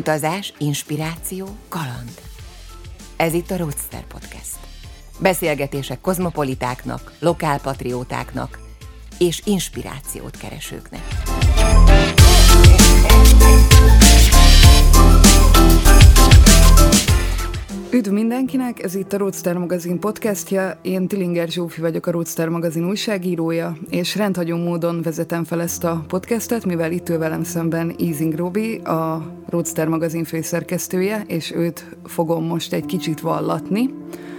Utazás, inspiráció, kaland. Ez itt a Roadster Podcast. Beszélgetések kozmopolitáknak, lokálpatriótáknak és inspirációt keresőknek. Üdv mindenkinek, ez itt a Roadster magazin podcastja, én Tilinger Zsófi vagyok a Roadster magazin újságírója, és rendhagyó módon vezetem fel ezt a podcastet, mivel itt ül velem szemben Easing Robi, a Roadster magazin főszerkesztője, és őt fogom most egy kicsit vallatni.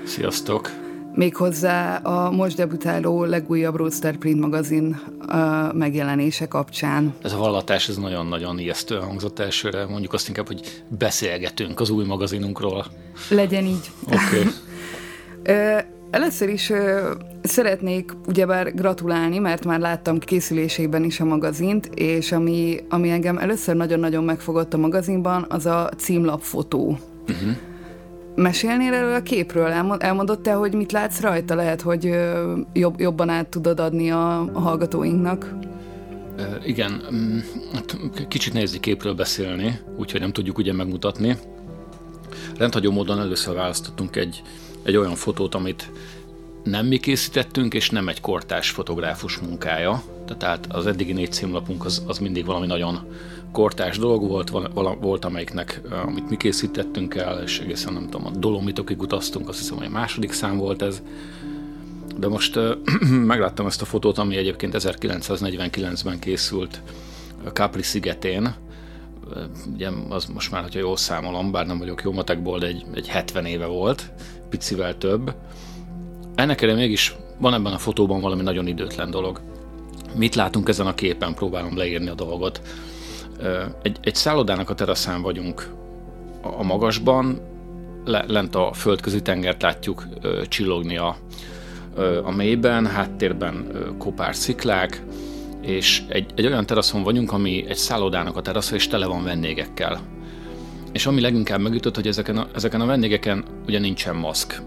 Sziasztok! Méghozzá a most debütáló legújabb Roadster Print magazin uh, megjelenése kapcsán. Ez a vallatás ez nagyon-nagyon ijesztő hangzott elsőre, mondjuk azt inkább, hogy beszélgetünk az új magazinunkról. Legyen így. Oké. Okay. Először is uh, szeretnék ugyebár gratulálni, mert már láttam készülésében is a magazint, és ami, ami engem először nagyon-nagyon megfogott a magazinban, az a címlapfotó. Uh-huh. Mesélnél erről a képről? Elmondott te, hogy mit látsz rajta? Lehet, hogy jobb, jobban át tudod adni a, hallgatóinknak? Igen, mm, hát kicsit nehéz képről beszélni, úgyhogy nem tudjuk ugye megmutatni. Rendhagyó módon először választottunk egy, egy olyan fotót, amit nem mi készítettünk, és nem egy kortás fotográfus munkája. Tehát az eddigi négy címlapunk az, az mindig valami nagyon kortás dolog volt, vala, volt amelyiknek, amit mi készítettünk el, és egészen nem tudom, a Dolomitokig utaztunk, azt hiszem, hogy a második szám volt ez. De most megláttam ezt a fotót, ami egyébként 1949-ben készült Capri szigetén. Ugye az most már, hogyha jól számolom, bár nem vagyok jó matekból, de egy, egy 70 éve volt, picivel több. Ennek ellenére mégis van ebben a fotóban valami nagyon időtlen dolog. Mit látunk ezen a képen? Próbálom leírni a dolgot. Egy, egy szállodának a teraszán vagyunk a magasban, le, lent a földközi tengert látjuk csillogni a, a mélyben, háttérben kopár sziklák, és egy, egy olyan teraszon vagyunk, ami egy szállodának a terasza, és tele van vendégekkel. És ami leginkább megütött, hogy ezeken a, ezeken a vendégeken ugye nincsen maszk.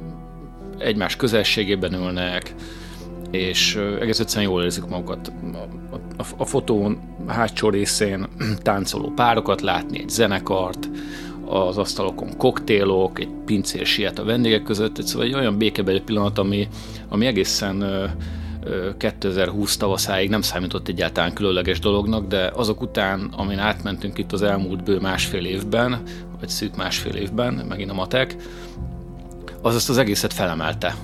Egymás közelségében ülnek, és egész egyszerűen jól érzik magukat. A, a, a fotón hátsó részén táncoló párokat látni, egy zenekart, az asztalokon koktélok, egy pincér siet a vendégek között, szóval egy olyan békebeli pillanat, ami, ami egészen 2020 tavaszáig nem számított egyáltalán különleges dolognak, de azok után, amin átmentünk itt az elmúlt bő másfél évben, vagy szűk másfél évben, megint a matek, az ezt az egészet felemelte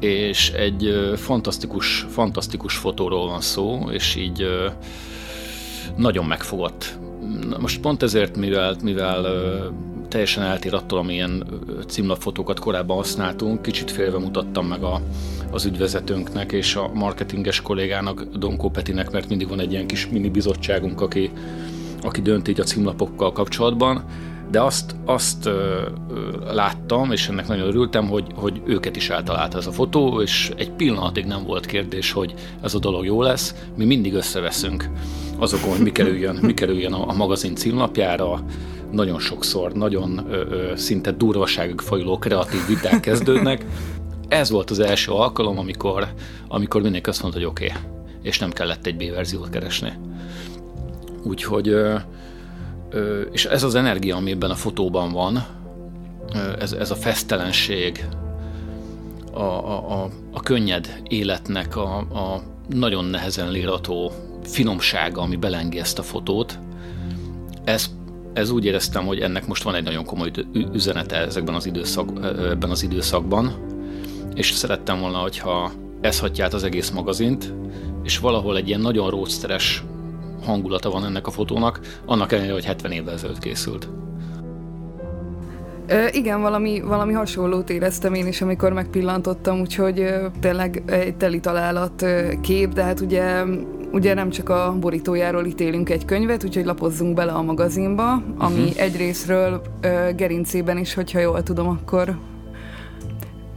és egy fantasztikus, fantasztikus fotóról van szó, és így nagyon megfogott. Most pont ezért, mivel, mivel teljesen eltér attól, amilyen címlapfotókat korábban használtunk, kicsit félve mutattam meg a, az ügyvezetőnknek és a marketinges kollégának, Donkó Petinek, mert mindig van egy ilyen kis mini bizottságunk, aki, aki dönt így a címlapokkal kapcsolatban, de azt, azt ö, ö, láttam, és ennek nagyon örültem, hogy, hogy őket is eltalálta ez a fotó, és egy pillanatig nem volt kérdés, hogy ez a dolog jó lesz. Mi mindig összeveszünk azokon, hogy mi kerüljön, mi kerüljön a, a magazin címlapjára, nagyon sokszor, nagyon ö, ö, szinte durvaságig folyuló kreatív viták kezdődnek. Ez volt az első alkalom, amikor, amikor mindenki azt mondta, hogy oké, okay, és nem kellett egy B-verziót keresni. Úgyhogy és ez az energia, ami ebben a fotóban van, ez, ez a fesztelenség, a, a, a, a könnyed életnek a, a nagyon nehezen lérató finomsága, ami belengi ezt a fotót, ez, ez úgy éreztem, hogy ennek most van egy nagyon komoly üzenete ezekben az időszak, ebben az időszakban, és szerettem volna, hogyha ez hatja az egész magazint, és valahol egy ilyen nagyon roadsteres hangulata van ennek a fotónak, annak ellenére, hogy 70 évvel ezelőtt készült. Ö, igen, valami, valami hasonlót éreztem én is, amikor megpillantottam, úgyhogy ö, tényleg egy teli találat ö, kép, de hát ugye, ugye nem csak a borítójáról ítélünk egy könyvet, úgyhogy lapozzunk bele a magazinba, ami uh-huh. egyrésztről ö, gerincében is, hogyha jól tudom, akkor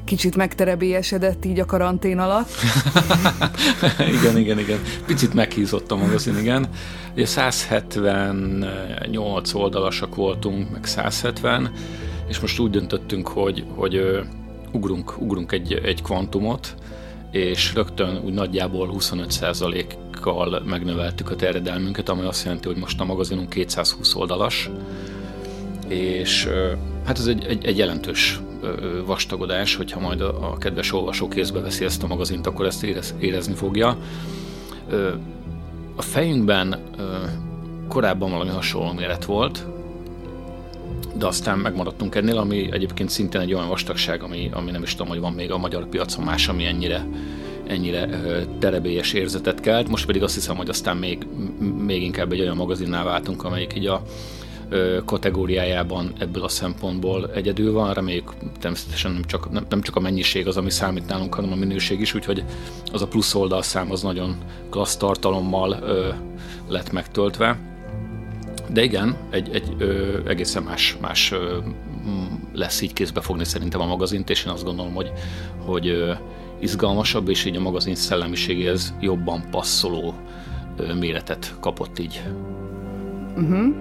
kicsit megterebélyesedett így a karantén alatt. igen, igen, igen. Picit meghízott a magazin, igen. Ugye 178 oldalasak voltunk, meg 170, és most úgy döntöttünk, hogy, hogy ugrunk, ugrunk egy, egy kvantumot, és rögtön úgy nagyjából 25%-kal megnöveltük a terjedelmünket, ami azt jelenti, hogy most a magazinunk 220 oldalas, és hát ez egy, egy, egy jelentős vastagodás, hogyha majd a, kedves olvasó kézbe veszi ezt a magazint, akkor ezt érez, érezni fogja. A fejünkben korábban valami hasonló méret volt, de aztán megmaradtunk ennél, ami egyébként szintén egy olyan vastagság, ami, ami nem is tudom, hogy van még a magyar piacon más, ami ennyire, ennyire terebélyes érzetet kelt. Most pedig azt hiszem, hogy aztán még, még inkább egy olyan magazinnál váltunk, amelyik így a kategóriájában ebből a szempontból egyedül van. Reméljük természetesen nem csak, nem, csak a mennyiség az, ami számít nálunk, hanem a minőség is, úgyhogy az a plusz oldalszám az nagyon klassz tartalommal ö, lett megtöltve. De igen, egy, egy ö, egészen más, más ö, lesz így kézbe fogni szerintem a magazint, és én azt gondolom, hogy, hogy ö, izgalmasabb, és így a magazin szellemiségéhez jobban passzoló ö, méretet kapott így. Uh-huh.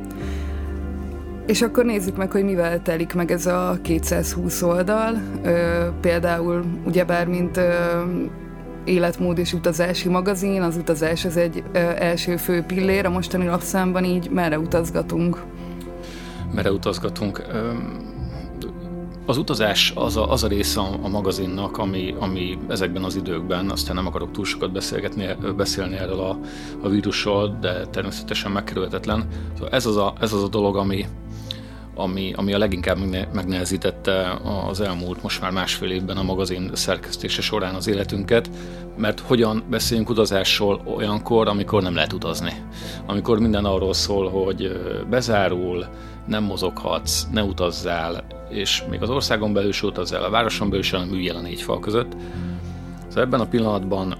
És akkor nézzük meg, hogy mivel telik meg ez a 220 oldal. Ö, például ugyebár, mint ö, életmód és utazási magazin, az utazás az egy ö, első fő pillér, a mostani lapszámban így merre utazgatunk? Merre utazgatunk? Az utazás az a, az a része a magazinnak, ami, ami ezekben az időkben, aztán nem akarok túl sokat beszélgetni, beszélni erről a, a vírusról, de természetesen megkerülhetetlen. Szóval ez az a, ez az a dolog, ami, ami, ami a leginkább megnehezítette az elmúlt most már másfél évben a magazin szerkesztése során az életünket, mert hogyan beszéljünk utazásról olyankor, amikor nem lehet utazni. Amikor minden arról szól, hogy bezárul, nem mozoghatsz, ne utazzál, és még az országon belül se utazzál, a városon belül sem üljél a négy fal között. Szóval ebben a pillanatban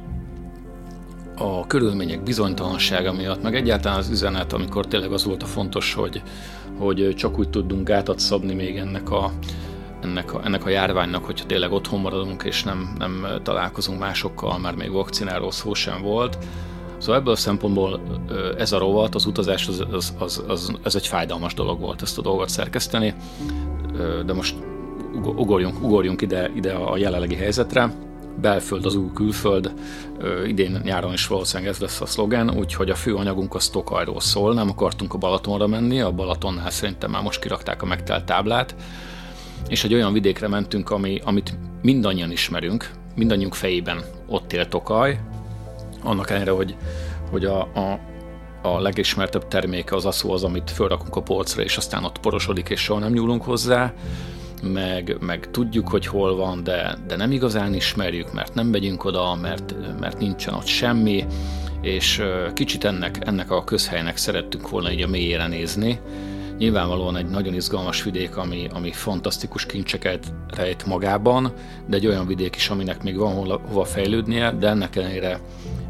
a körülmények bizonytalansága miatt, meg egyáltalán az üzenet, amikor tényleg az volt a fontos, hogy, hogy csak úgy tudunk gátat szabni még ennek a, ennek a, ennek a járványnak, hogyha tényleg otthon maradunk és nem, nem találkozunk másokkal, már még vakcináról szó sem volt. Szóval ebből a szempontból ez a rovat, az utazás, az, az, az, az, ez egy fájdalmas dolog volt ezt a dolgot szerkeszteni, de most ugorjunk, ugorjunk ide, ide a jelenlegi helyzetre belföld az új külföld, idén nyáron is valószínűleg ez lesz a szlogen, úgyhogy a fő anyagunk a Stokajról szól, nem akartunk a Balatonra menni, a Balatonnál szerintem már most kirakták a megtelt táblát, és egy olyan vidékre mentünk, ami, amit mindannyian ismerünk, mindannyiunk fejében ott él Tokaj, annak ellenére, hogy, hogy a, a, a legismertebb terméke az aszó az, amit felrakunk a polcra, és aztán ott porosodik, és soha nem nyúlunk hozzá meg, meg tudjuk, hogy hol van, de, de nem igazán ismerjük, mert nem megyünk oda, mert, mert nincsen ott semmi, és kicsit ennek, ennek a közhelynek szerettünk volna így a mélyére nézni. Nyilvánvalóan egy nagyon izgalmas vidék, ami, ami fantasztikus kincseket rejt magában, de egy olyan vidék is, aminek még van hova, hova fejlődnie, de ennek ellenére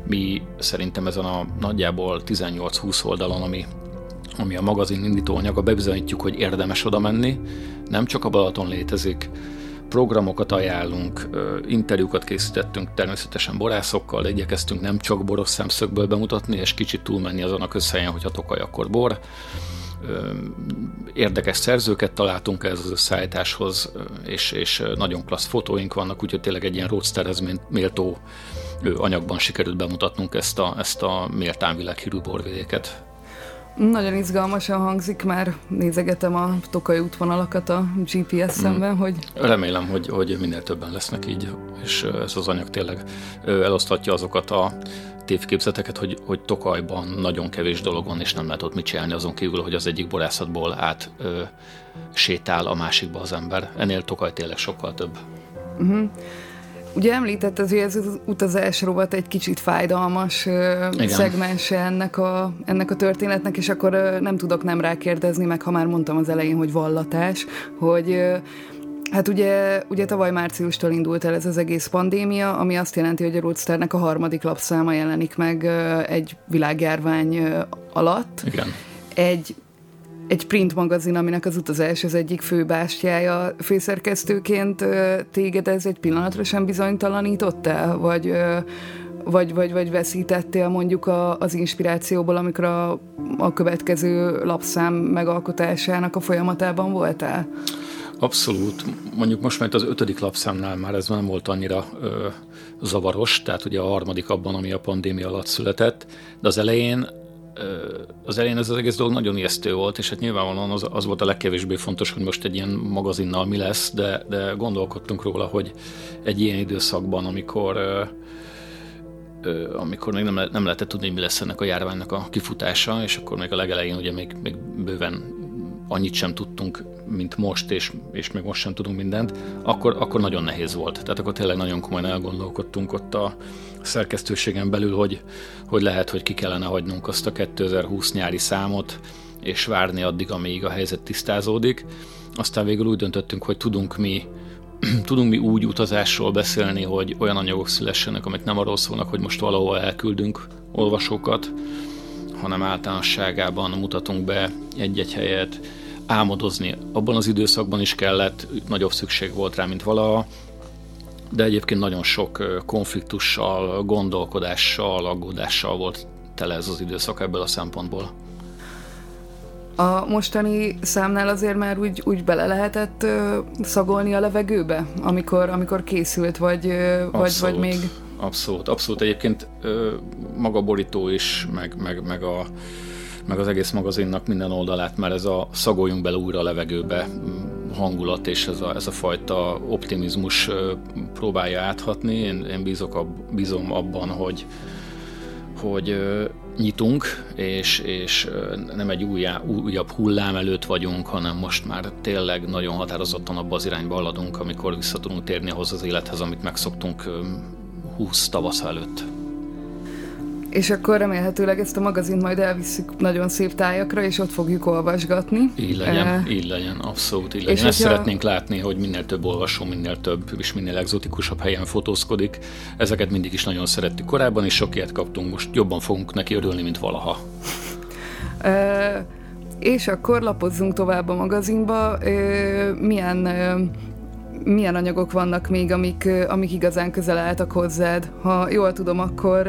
mi szerintem ezen a nagyjából 18-20 oldalon, ami, ami a magazin indító anyaga, bebizonyítjuk, hogy érdemes oda menni, nem csak a Balaton létezik, programokat ajánlunk, interjúkat készítettünk természetesen borászokkal, igyekeztünk nem csak boros szemszögből bemutatni, és kicsit túlmenni azon a közhelyen, hogy a tokaj, akkor bor. Érdekes szerzőket találtunk ez az összeállításhoz, és, és nagyon klassz fotóink vannak, úgyhogy tényleg egy ilyen roadsterhez méltó anyagban sikerült bemutatnunk ezt a, ezt a méltán világhírű borvidéket. Nagyon izgalmasan hangzik, már nézegetem a Tokai útvonalakat a GPS-emben, mm. hogy... Remélem, hogy, hogy minél többen lesznek így, és ez az anyag tényleg elosztatja azokat a tévképzeteket, hogy, hogy Tokajban nagyon kevés dolog van, és nem lehet ott mit csinálni azon kívül, hogy az egyik borászatból át ö, sétál a másikba az ember. Ennél Tokaj tényleg sokkal több. Uh-huh. Ugye említett az, hogy ez az utazás rovat egy kicsit fájdalmas Igen. szegmense ennek a, ennek a történetnek, és akkor nem tudok nem rákérdezni, meg ha már mondtam az elején, hogy vallatás, hogy Hát ugye, ugye tavaly márciustól indult el ez az egész pandémia, ami azt jelenti, hogy a Roadsternek a harmadik lapszáma jelenik meg egy világjárvány alatt. Igen. Egy egy print magazin, aminek az utazás az egyik fő bástyája. Főszerkesztőként téged ez egy pillanatra sem bizonytalanított el? Vagy, vagy, vagy, vagy veszítettél mondjuk a, az inspirációból, amikor a, a következő lapszám megalkotásának a folyamatában voltál? Abszolút. Mondjuk most már az ötödik lapszámnál már ez nem volt annyira ö, zavaros, tehát ugye a harmadik abban, ami a pandémia alatt született, de az elején az elején ez az egész dolog nagyon ijesztő volt, és hát nyilvánvalóan az, az volt a legkevésbé fontos, hogy most egy ilyen magazinnal mi lesz, de, de gondolkodtunk róla, hogy egy ilyen időszakban, amikor amikor még nem, le, nem lehetett tudni, hogy mi lesz ennek a járványnak a kifutása, és akkor még a legelején ugye még, még bőven annyit sem tudtunk, mint most, és, és még most sem tudunk mindent, akkor, akkor nagyon nehéz volt. Tehát akkor tényleg nagyon komolyan elgondolkodtunk ott a szerkesztőségen belül, hogy, hogy lehet, hogy ki kellene hagynunk azt a 2020 nyári számot, és várni addig, amíg a helyzet tisztázódik. Aztán végül úgy döntöttünk, hogy tudunk mi tudunk mi úgy utazásról beszélni, hogy olyan anyagok szülessenek, amik nem arról szólnak, hogy most valahol elküldünk olvasókat, hanem általánosságában mutatunk be egy-egy helyet, álmodozni. Abban az időszakban is kellett, nagyobb szükség volt rá, mint valaha, de egyébként nagyon sok konfliktussal, gondolkodással, aggódással volt tele ez az időszak ebből a szempontból. A mostani számnál azért már úgy, úgy bele lehetett ö, szagolni a levegőbe, amikor, amikor készült, vagy, ö, vagy, vagy még... Abszolút, abszolút. Egyébként ö, maga borító is, meg, meg, meg, a, meg az egész magazinnak minden oldalát, mert ez a szagoljunk bele újra a levegőbe mm, hangulat, és ez a, ez a fajta optimizmus próbálja áthatni. Én, én bízok ab, bízom abban, hogy, hogy nyitunk, és, és nem egy újjá, újabb hullám előtt vagyunk, hanem most már tényleg nagyon határozottan abba az irányba haladunk, amikor vissza tudunk térni ahhoz az élethez, amit megszoktunk 20 tavasz előtt. És akkor remélhetőleg ezt a magazint majd elviszük nagyon szép tájakra, és ott fogjuk olvasgatni. Így legyen, uh, így legyen, abszolút így legyen. És Ezt szeretnénk látni, hogy minél több olvasó, minél több és minél egzotikusabb helyen fotózkodik. Ezeket mindig is nagyon szerettük korábban, és sok ilyet kaptunk, most jobban fogunk neki örülni, mint valaha. Uh, és akkor lapozzunk tovább a magazinba. Uh, milyen uh, milyen anyagok vannak még, amik, amik igazán közel álltak hozzád. Ha jól tudom, akkor,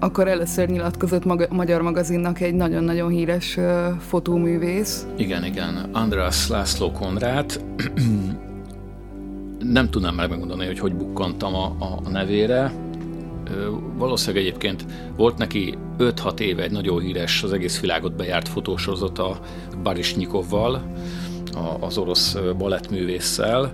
akkor először nyilatkozott maga, Magyar Magazinnak egy nagyon-nagyon híres fotóművész. Igen, igen. András László Konrát. Nem tudnám már megmondani, hogy hogy bukkantam a, a nevére. Valószínűleg egyébként volt neki 5-6 éve egy nagyon híres, az egész világot bejárt fotósorozata Barisnyikovval, az orosz balettművésszel,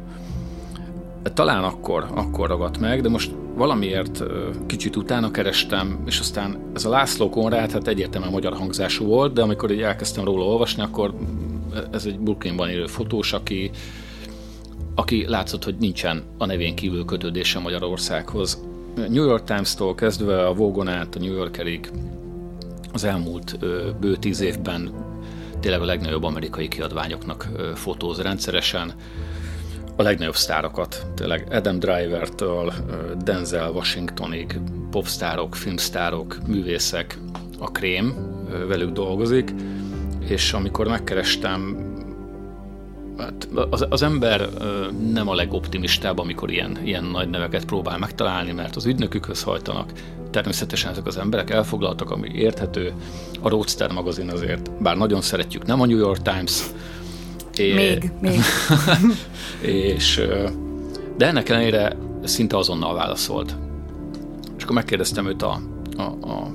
talán akkor, akkor ragadt meg, de most valamiért kicsit utána kerestem, és aztán ez a László Konrád, hát egyértelműen magyar hangzású volt, de amikor így elkezdtem róla olvasni, akkor ez egy Brooklynban élő fotós, aki, aki látszott, hogy nincsen a nevén kívül kötődése Magyarországhoz. New York Times-tól kezdve a Vogon át a New Yorkerig az elmúlt bő tíz évben tényleg a legnagyobb amerikai kiadványoknak fotóz rendszeresen a legnagyobb sztárokat, tényleg Adam Driver-től Denzel Washingtonig, popstárok, filmstárok, művészek, a krém velük dolgozik, és amikor megkerestem, hát az, az ember nem a legoptimistább, amikor ilyen, ilyen nagy neveket próbál megtalálni, mert az ügynökükhöz hajtanak. Természetesen ezek az emberek elfoglaltak, ami érthető. A Roadster magazin azért, bár nagyon szeretjük, nem a New York Times, É, még, még. és, de ennek ellenére szinte azonnal válaszolt. És akkor megkérdeztem őt a, a, a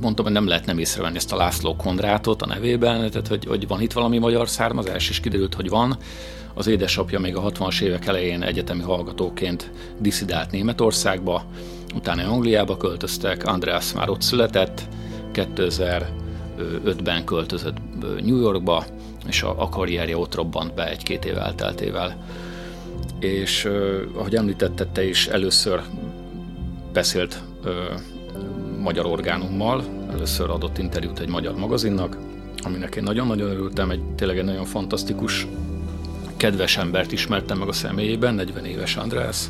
mondtam, hogy nem lehet nem észrevenni ezt a László Kondrátot a nevében, tehát hogy, hogy van itt valami magyar származás, és kiderült, hogy van. Az édesapja még a 60-as évek elején egyetemi hallgatóként diszidált Németországba, utána Angliába költöztek, András már ott született, 2005-ben költözött New Yorkba, és a, a karrierje ott robbant be egy-két év elteltével. És ahogy említetted, te is először beszélt magyar orgánummal, először adott interjút egy magyar magazinnak, aminek én nagyon-nagyon örültem, egy tényleg egy nagyon fantasztikus, kedves embert ismertem meg a személyében, 40 éves András,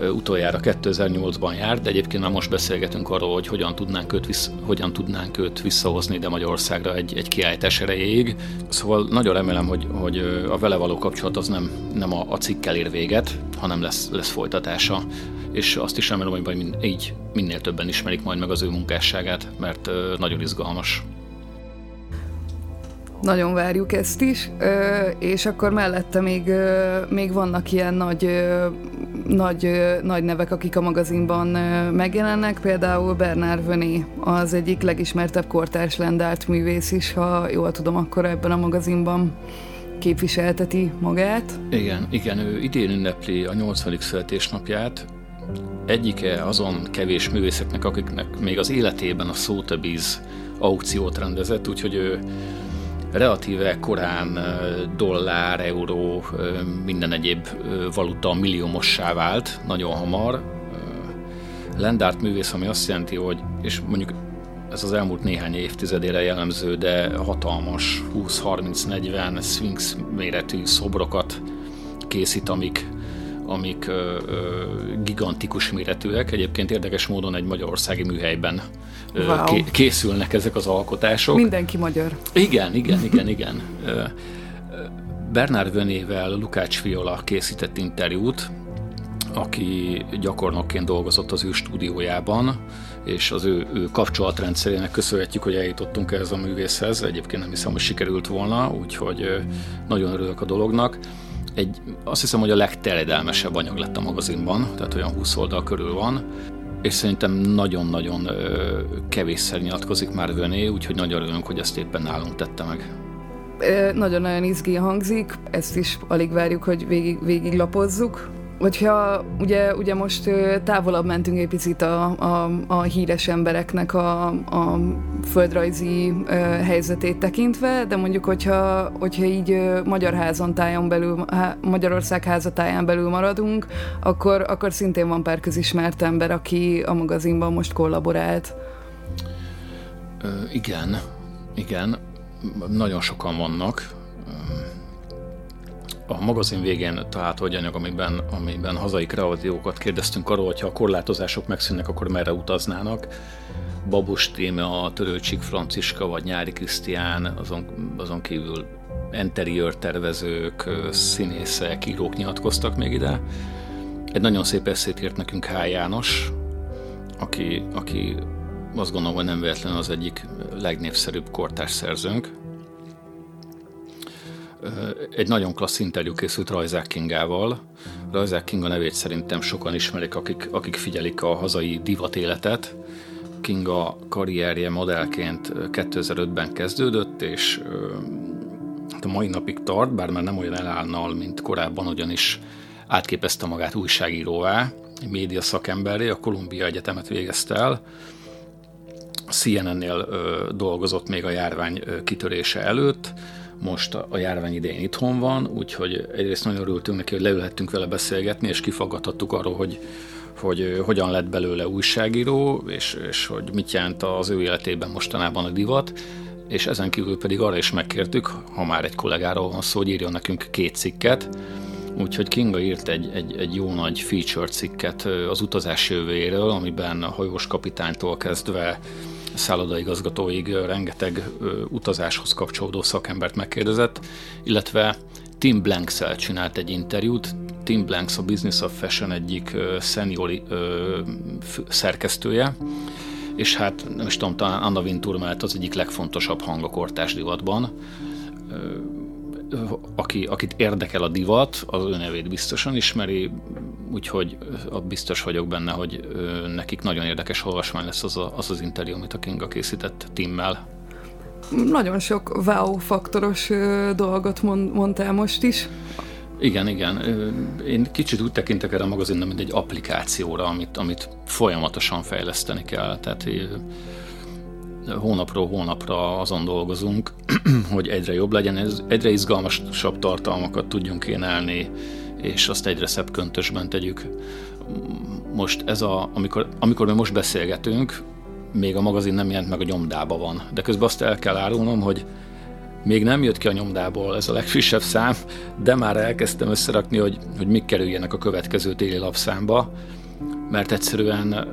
utoljára 2008-ban járt, de egyébként már most beszélgetünk arról, hogy hogyan tudnánk őt, vissz, hogyan tudnánk őt visszahozni ide Magyarországra egy, egy kiállítás erejéig. Szóval nagyon remélem, hogy, hogy a vele való kapcsolat az nem, nem a, a cikkel ér véget, hanem lesz, lesz folytatása. És azt is remélem, hogy majd így minél többen ismerik majd meg az ő munkásságát, mert nagyon izgalmas. Nagyon várjuk ezt is, és akkor mellette még, még vannak ilyen nagy, nagy, nagy nevek, akik a magazinban megjelennek, például Bernard Vené, az egyik legismertebb kortárs lendárt művész is, ha jól tudom, akkor ebben a magazinban képviselteti magát. Igen, igen, ő idén ünnepli a 80. születésnapját, egyike azon kevés művészeknek, akiknek még az életében a Sotheby's aukciót rendezett, úgyhogy ő relatíve korán dollár, euró, minden egyéb valuta milliómossá vált nagyon hamar. Lendárt művész, ami azt jelenti, hogy, és mondjuk ez az elmúlt néhány évtizedére jellemző, de hatalmas 20-30-40 Sphinx méretű szobrokat készít, amik amik ö, ö, gigantikus méretűek. Egyébként érdekes módon egy magyarországi műhelyben ö, wow. ké, készülnek ezek az alkotások. Mindenki magyar. Igen, igen, igen, igen. Bernard Vönével Lukács Fiola készített interjút, aki gyakornokként dolgozott az ő stúdiójában, és az ő, ő kapcsolatrendszerének köszönhetjük, hogy eljutottunk ehhez a művészhez. Egyébként nem hiszem, hogy sikerült volna, úgyhogy nagyon örülök a dolognak egy, azt hiszem, hogy a legterjedelmesebb anyag lett a magazinban, tehát olyan 20 oldal körül van, és szerintem nagyon-nagyon kevésszer nyilatkozik már Vöné, úgyhogy nagyon örülünk, hogy ezt éppen nálunk tette meg. Nagyon-nagyon izgi hangzik, ezt is alig várjuk, hogy végig, végig lapozzuk. Hogyha ugye, ugye most távolabb mentünk egy picit a, a, a híres embereknek a, a földrajzi ö, helyzetét tekintve, de mondjuk, hogyha, hogyha így ö, Magyar házon tájon belül, há, Magyarország házatáján belül maradunk, akkor, akkor szintén van pár közismert ember, aki a magazinban most kollaborált. Ö, igen, igen, nagyon sokan vannak a magazin végén található egy anyag, amiben, amiben hazai kreatívokat kérdeztünk arról, hogy ha a korlátozások megszűnnek, akkor merre utaznának. Babus Téma, Törőcsik Franciska vagy Nyári Krisztián, azon, azon kívül interiőr tervezők, színészek, írók nyilatkoztak még ide. Egy nagyon szép eszét írt nekünk H. János, aki, aki azt gondolom, hogy nem véletlenül az egyik legnépszerűbb kortárs szerzőnk, egy nagyon klassz interjú készült Rajzák Kingával. Rajzák Kinga nevét szerintem sokan ismerik, akik, akik figyelik a hazai divat életet. Kinga karrierje modellként 2005-ben kezdődött, és hát a mai napig tart, bár már nem olyan elállnal, mint korábban, ugyanis átképezte magát újságíróvá, média szakemberé, a Columbia Egyetemet végezte el, CNN-nél dolgozott még a járvány kitörése előtt, most a járvány idején itthon van, úgyhogy egyrészt nagyon örültünk neki, hogy leülhettünk vele beszélgetni, és kifaggathattuk arról, hogy, hogy hogyan lett belőle újságíró, és, és hogy mit jelent az ő életében mostanában a divat, és ezen kívül pedig arra is megkértük, ha már egy kollégáról van szó, hogy írjon nekünk két cikket, Úgyhogy Kinga írt egy, egy, egy jó nagy feature cikket az utazás jövőjéről, amiben a hajós kapitánytól kezdve szállodaigazgatóig rengeteg utazáshoz kapcsolódó szakembert megkérdezett, illetve Tim blanks csinált egy interjút. Tim Blanks a Business of Fashion egyik senior szerkesztője, és hát nem is tudom, talán Anna Wintour mellett az egyik legfontosabb hang a kortás divatban aki, akit érdekel a divat, az ő nevét biztosan ismeri, úgyhogy biztos vagyok benne, hogy nekik nagyon érdekes olvasmány lesz az a, az, az interjú, amit a Kinga készített Timmel. Nagyon sok wow-faktoros dolgot mond, mondtál most is. Igen, igen. Én kicsit úgy tekintek erre a magazinra, mint egy applikációra, amit, amit folyamatosan fejleszteni kell. Tehát hónapról hónapra azon dolgozunk, hogy egyre jobb legyen, ez egyre izgalmasabb tartalmakat tudjunk kínálni, és azt egyre szebb köntösben tegyük. Most ez a, amikor, amikor mi most beszélgetünk, még a magazin nem jelent meg a nyomdába van, de közben azt el kell árulnom, hogy még nem jött ki a nyomdából ez a legfrissebb szám, de már elkezdtem összerakni, hogy, hogy mik kerüljenek a következő téli lapszámba, mert egyszerűen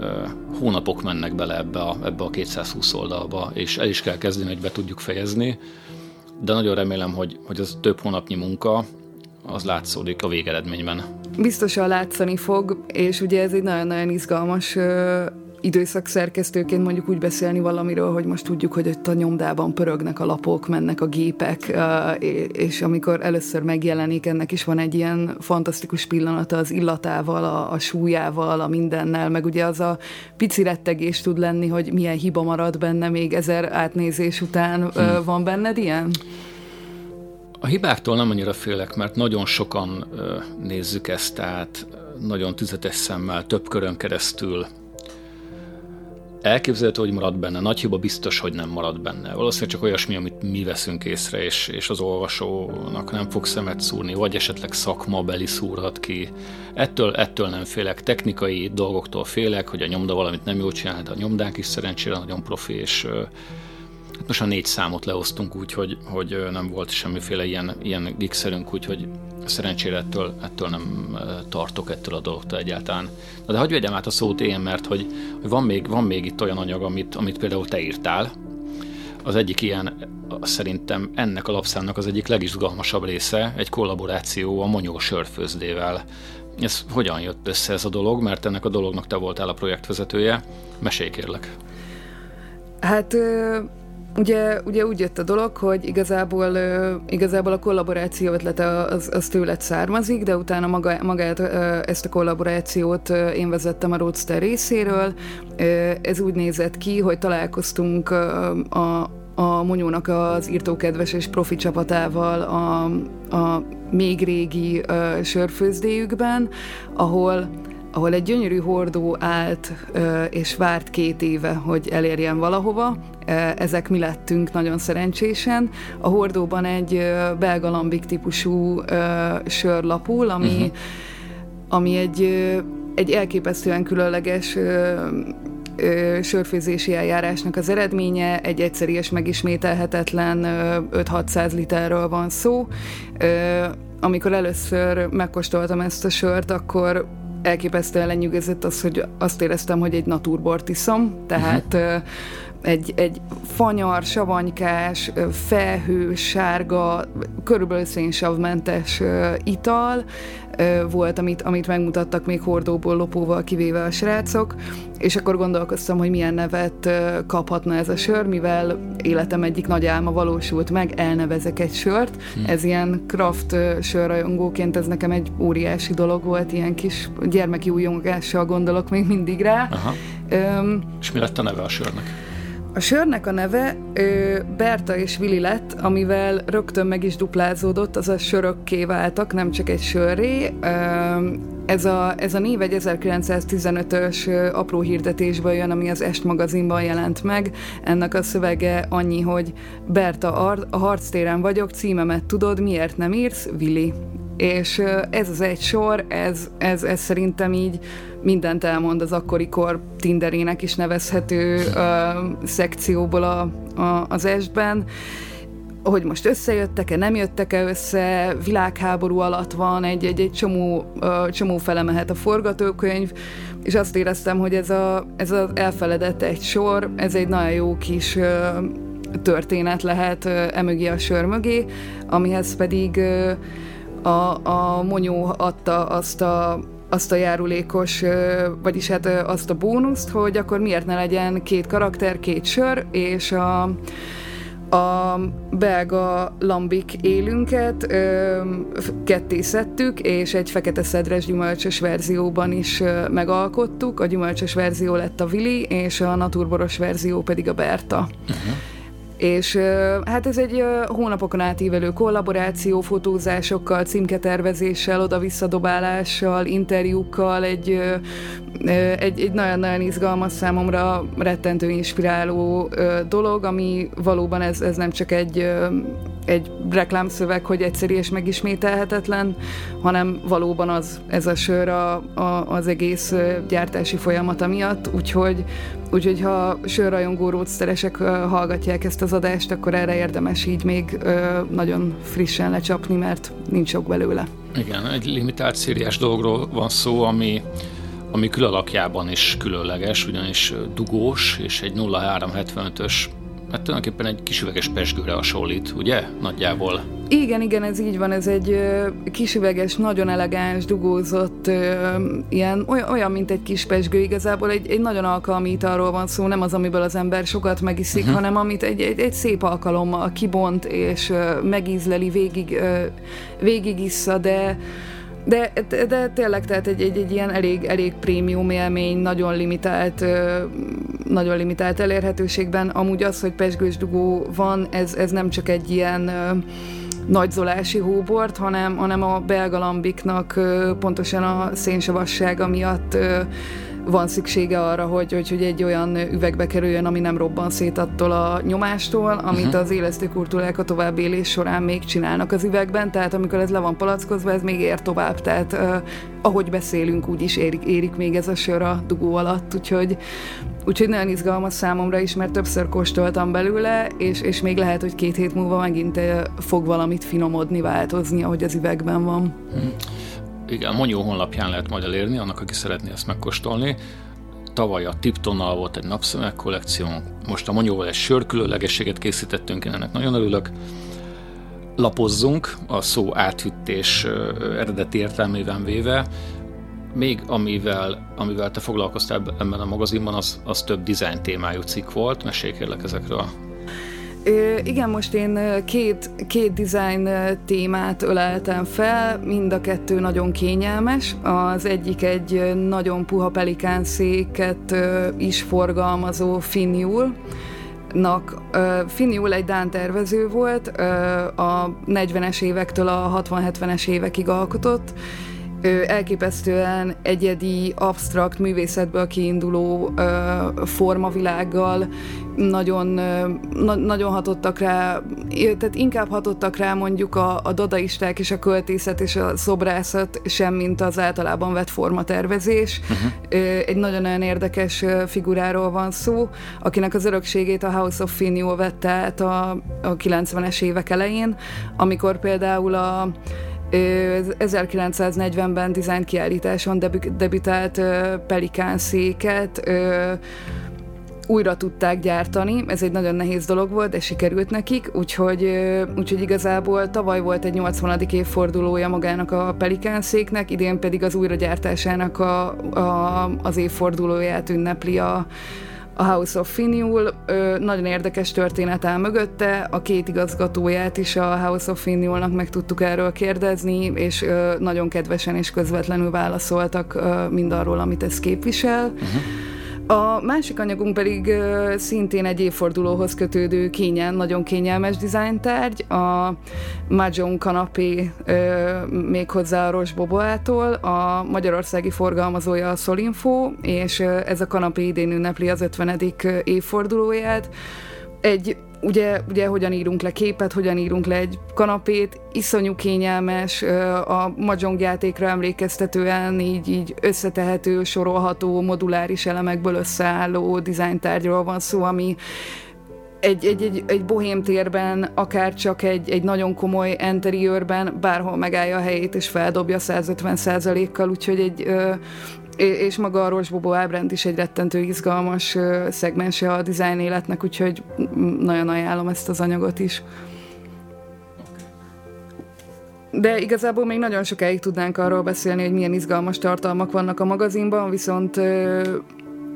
hónapok mennek bele ebbe a, ebbe a 220 oldalba, és el is kell kezdeni, hogy be tudjuk fejezni, de nagyon remélem, hogy, hogy az több hónapnyi munka, az látszódik a végeredményben. Biztosan látszani fog, és ugye ez egy nagyon-nagyon izgalmas időszak szerkesztőként mondjuk úgy beszélni valamiről, hogy most tudjuk, hogy ott a nyomdában pörögnek a lapok, mennek a gépek, és amikor először megjelenik, ennek is van egy ilyen fantasztikus pillanata az illatával, a, a súlyával, a mindennel, meg ugye az a pici rettegés tud lenni, hogy milyen hiba marad benne még ezer átnézés után. Hmm. Van benned ilyen? A hibáktól nem annyira félek, mert nagyon sokan nézzük ezt, tehát nagyon tüzetes szemmel, több körön keresztül, Elképzelhető, hogy marad benne. Nagy hiba biztos, hogy nem marad benne. Valószínűleg csak olyasmi, amit mi veszünk észre, és, és az olvasónak nem fog szemet szúrni, vagy esetleg szakma beli szúrhat ki. Ettől, ettől nem félek. Technikai dolgoktól félek, hogy a nyomda valamit nem jól csinál, de a nyomdák is szerencsére nagyon profi, és most a négy számot leosztunk úgy, hogy, hogy nem volt semmiféle ilyen, ilyen gigszerünk, úgyhogy szerencsére ettől, ettől nem tartok ettől a dologtól egyáltalán. Na de hagyj vegyem át a szót én, mert hogy, hogy van, még, van még itt olyan anyag, amit, amit például te írtál. Az egyik ilyen, szerintem ennek a lapszámnak az egyik legizgalmasabb része, egy kollaboráció a Monyó sörfőzdével. Ez hogyan jött össze ez a dolog, mert ennek a dolognak te voltál a projektvezetője. Mesélj kérlek. Hát Ugye, ugye úgy jött a dolog, hogy igazából, igazából a kollaboráció ötlete az, az tőled származik, de utána maga, magát ezt a kollaborációt én vezettem a Roadster részéről. Ez úgy nézett ki, hogy találkoztunk a, a Monyónak az írtókedves és profi csapatával a, a még régi sörfőzdéjükben, ahol ahol egy gyönyörű hordó állt és várt két éve, hogy elérjen valahova. Ezek mi lettünk nagyon szerencsésen. A hordóban egy belga lambik típusú sör lapul, ami, uh-huh. ami egy, egy elképesztően különleges sörfőzési eljárásnak az eredménye, egy egyszerű és megismételhetetlen 5-600 literről van szó. Amikor először megkóstoltam ezt a sört, akkor elképesztően lenyűgözött az, hogy azt éreztem, hogy egy naturbort iszom, tehát uh-huh. egy, egy fanyar, savanykás, felhő, sárga, körülbelül szénsavmentes ital, volt, amit, amit megmutattak még hordóból, lopóval kivéve a srácok, és akkor gondolkoztam, hogy milyen nevet kaphatna ez a sör, mivel életem egyik nagy álma valósult meg, elnevezek egy sört. Hmm. Ez ilyen craft sörrajongóként, ez nekem egy óriási dolog volt, ilyen kis gyermeki újongással gondolok még mindig rá. Aha. Um, és mi lett a neve a sörnek? A sörnek a neve ö, Berta és Vili lett, amivel rögtön meg is duplázódott, azaz sörökké váltak, nem csak egy sörré. Ö, ez, a, ez a név egy 1915-ös apró hirdetésből jön, ami az Est magazinban jelent meg. Ennek a szövege annyi, hogy Berta, a harctéren vagyok, címemet tudod, miért nem írsz? Vili és ez az egy sor, ez, ez, ez szerintem így mindent elmond az akkori kor Tinderének is nevezhető uh, szekcióból a, a, az estben hogy most összejöttek-e, nem jöttek-e össze, világháború alatt van, egy, egy, egy csomó, csomó fele mehet a forgatókönyv, és azt éreztem, hogy ez, a, ez az elfeledett egy sor, ez egy nagyon jó kis történet lehet emögé a sör mögé, amihez pedig a, a Monyó adta azt a azt a járulékos, vagyis hát azt a bónuszt, hogy akkor miért ne legyen két karakter, két sör, és a, a belga lambik élünket ketté szedtük, és egy fekete szedres gyümölcsös verzióban is megalkottuk. A gyümölcsös verzió lett a Vili, és a naturboros verzió pedig a Berta. Uh-huh. És hát ez egy hónapokon átívelő kollaboráció, fotózásokkal, címketervezéssel, oda-visszadobálással, interjúkkal, egy, egy, egy nagyon-nagyon izgalmas számomra rettentő inspiráló dolog, ami valóban ez, ez nem csak egy egy reklámszöveg, hogy egyszerű és megismételhetetlen, hanem valóban az, ez a sör a, a, az egész gyártási folyamata miatt, úgyhogy, úgyhogy ha sörrajongó ródszeresek hallgatják ezt az adást, akkor erre érdemes így még nagyon frissen lecsapni, mert nincs sok belőle. Igen, egy limitált szériás dologról van szó, ami ami külalakjában is különleges, ugyanis dugós, és egy 0375-ös hát tulajdonképpen egy kis üveges pesgőre hasonlít, ugye? Nagyjából. Igen, igen, ez így van, ez egy kisüveges, nagyon elegáns, dugózott, ilyen, olyan, olyan, mint egy kis pesgő, igazából egy, egy nagyon alkalmi italról van szó, nem az, amiből az ember sokat megiszik, uh-huh. hanem amit egy, egy, egy szép alkalommal kibont, és megízleli, végig, végig issza, de de, de, de tényleg, tehát egy, egy, egy ilyen elég, elég prémium élmény, nagyon limitált, nagyon limitált elérhetőségben. Amúgy az, hogy pesgős dugó van, ez, ez nem csak egy ilyen nagyzolási hóbort, hanem, hanem a belga lambiknak pontosan a szénsavassága miatt van szüksége arra, hogy, hogy, hogy egy olyan üvegbe kerüljön, ami nem robban szét attól a nyomástól, amit uh-huh. az élesztő kultúrák a továbbélés során még csinálnak az üvegben, tehát amikor ez le van palackozva, ez még ér tovább, tehát uh, ahogy beszélünk, úgy is érik, érik még ez a sör a dugó alatt, úgyhogy Úgyhogy nagyon izgalmas számomra is, mert többször kóstoltam belőle, és, és még lehet, hogy két hét múlva megint fog valamit finomodni, változni, ahogy az üvegben van. Hmm igen, a Monyó honlapján lehet majd elérni, annak, aki szeretné ezt megkóstolni. Tavaly a Tiptonnal volt egy napszemek kollekció, most a Monyóval egy sörkülönlegességet készítettünk, én ennek nagyon örülök. Lapozzunk, a szó áthüttés eredeti értelmében véve, még amivel, amivel te foglalkoztál ebben a magazinban, az, az több dizájn témájú cikk volt. Mesélj kérlek ezekről. Igen, most én két, két design témát öleltem fel, mind a kettő nagyon kényelmes. Az egyik egy nagyon puha pelikánszéket is forgalmazó Finiul, Nak, Finiul egy Dán tervező volt, a 40-es évektől a 60-70-es évekig alkotott, ő elképesztően egyedi, absztrakt művészetből kiinduló ö, formavilággal nagyon, na, nagyon hatottak rá, tehát inkább hatottak rá mondjuk a, a dadaisták és a költészet és a szobrászat, sem mint az általában vett formatervezés. Uh-huh. Egy nagyon-nagyon érdekes figuráról van szó, akinek az örökségét a House of Finio vette át a, a 90-es évek elején, amikor például a 1940-ben dizájn kiállításon debütált Pelikán széket újra tudták gyártani, ez egy nagyon nehéz dolog volt, de sikerült nekik, úgyhogy, úgyhogy igazából tavaly volt egy 80. évfordulója magának a Pelikán széknek, idén pedig az újragyártásának a, a, az évfordulóját ünnepli a, a House of Finiul. Nagyon érdekes történet áll mögötte, a két igazgatóját is a House of Finiulnak meg tudtuk erről kérdezni, és nagyon kedvesen és közvetlenül válaszoltak mindarról, amit ez képvisel. Uh-huh. A másik anyagunk pedig szintén egy évfordulóhoz kötődő kényen, nagyon kényelmes dizájntárgy, a Mahjong kanapé méghozzá a Roche Boboától, a magyarországi forgalmazója a Solinfo, és ez a kanapé idén ünnepli az 50. évfordulóját. Egy ugye, ugye hogyan írunk le képet, hogyan írunk le egy kanapét, iszonyú kényelmes, a mahjong játékra emlékeztetően így, így összetehető, sorolható, moduláris elemekből összeálló dizájntárgyról van szó, ami egy, egy, egy, egy bohém térben, akár csak egy, egy nagyon komoly interiőrben bárhol megállja a helyét és feldobja 150% kal úgyhogy egy, és maga a Rosbobó ábránd is egy rettentő izgalmas szegmense a design életnek, úgyhogy nagyon ajánlom ezt az anyagot is. De igazából még nagyon sokáig tudnánk arról beszélni, hogy milyen izgalmas tartalmak vannak a magazinban, viszont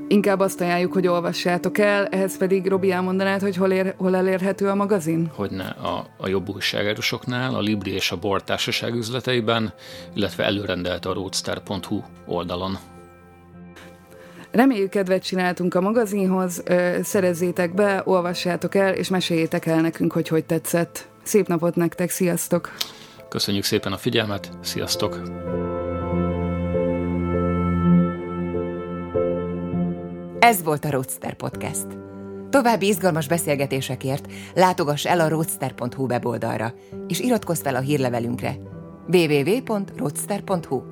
inkább azt ajánljuk, hogy olvassátok el, ehhez pedig Robi elmondanád, hogy hol, ér, hol elérhető a magazin? Hogyne, a, a jobb újságárusoknál, a Libri és a Bort társaság üzleteiben, illetve előrendelte a roadster.hu oldalon. Reméljük kedvet csináltunk a magazinhoz, szerezzétek be, olvassátok el, és meséljétek el nekünk, hogy hogy tetszett. Szép napot nektek, sziasztok! Köszönjük szépen a figyelmet, sziasztok! Ez volt a Roadster Podcast. További izgalmas beszélgetésekért látogass el a roadster.hu weboldalra, és iratkozz fel a hírlevelünkre www.roadster.hu.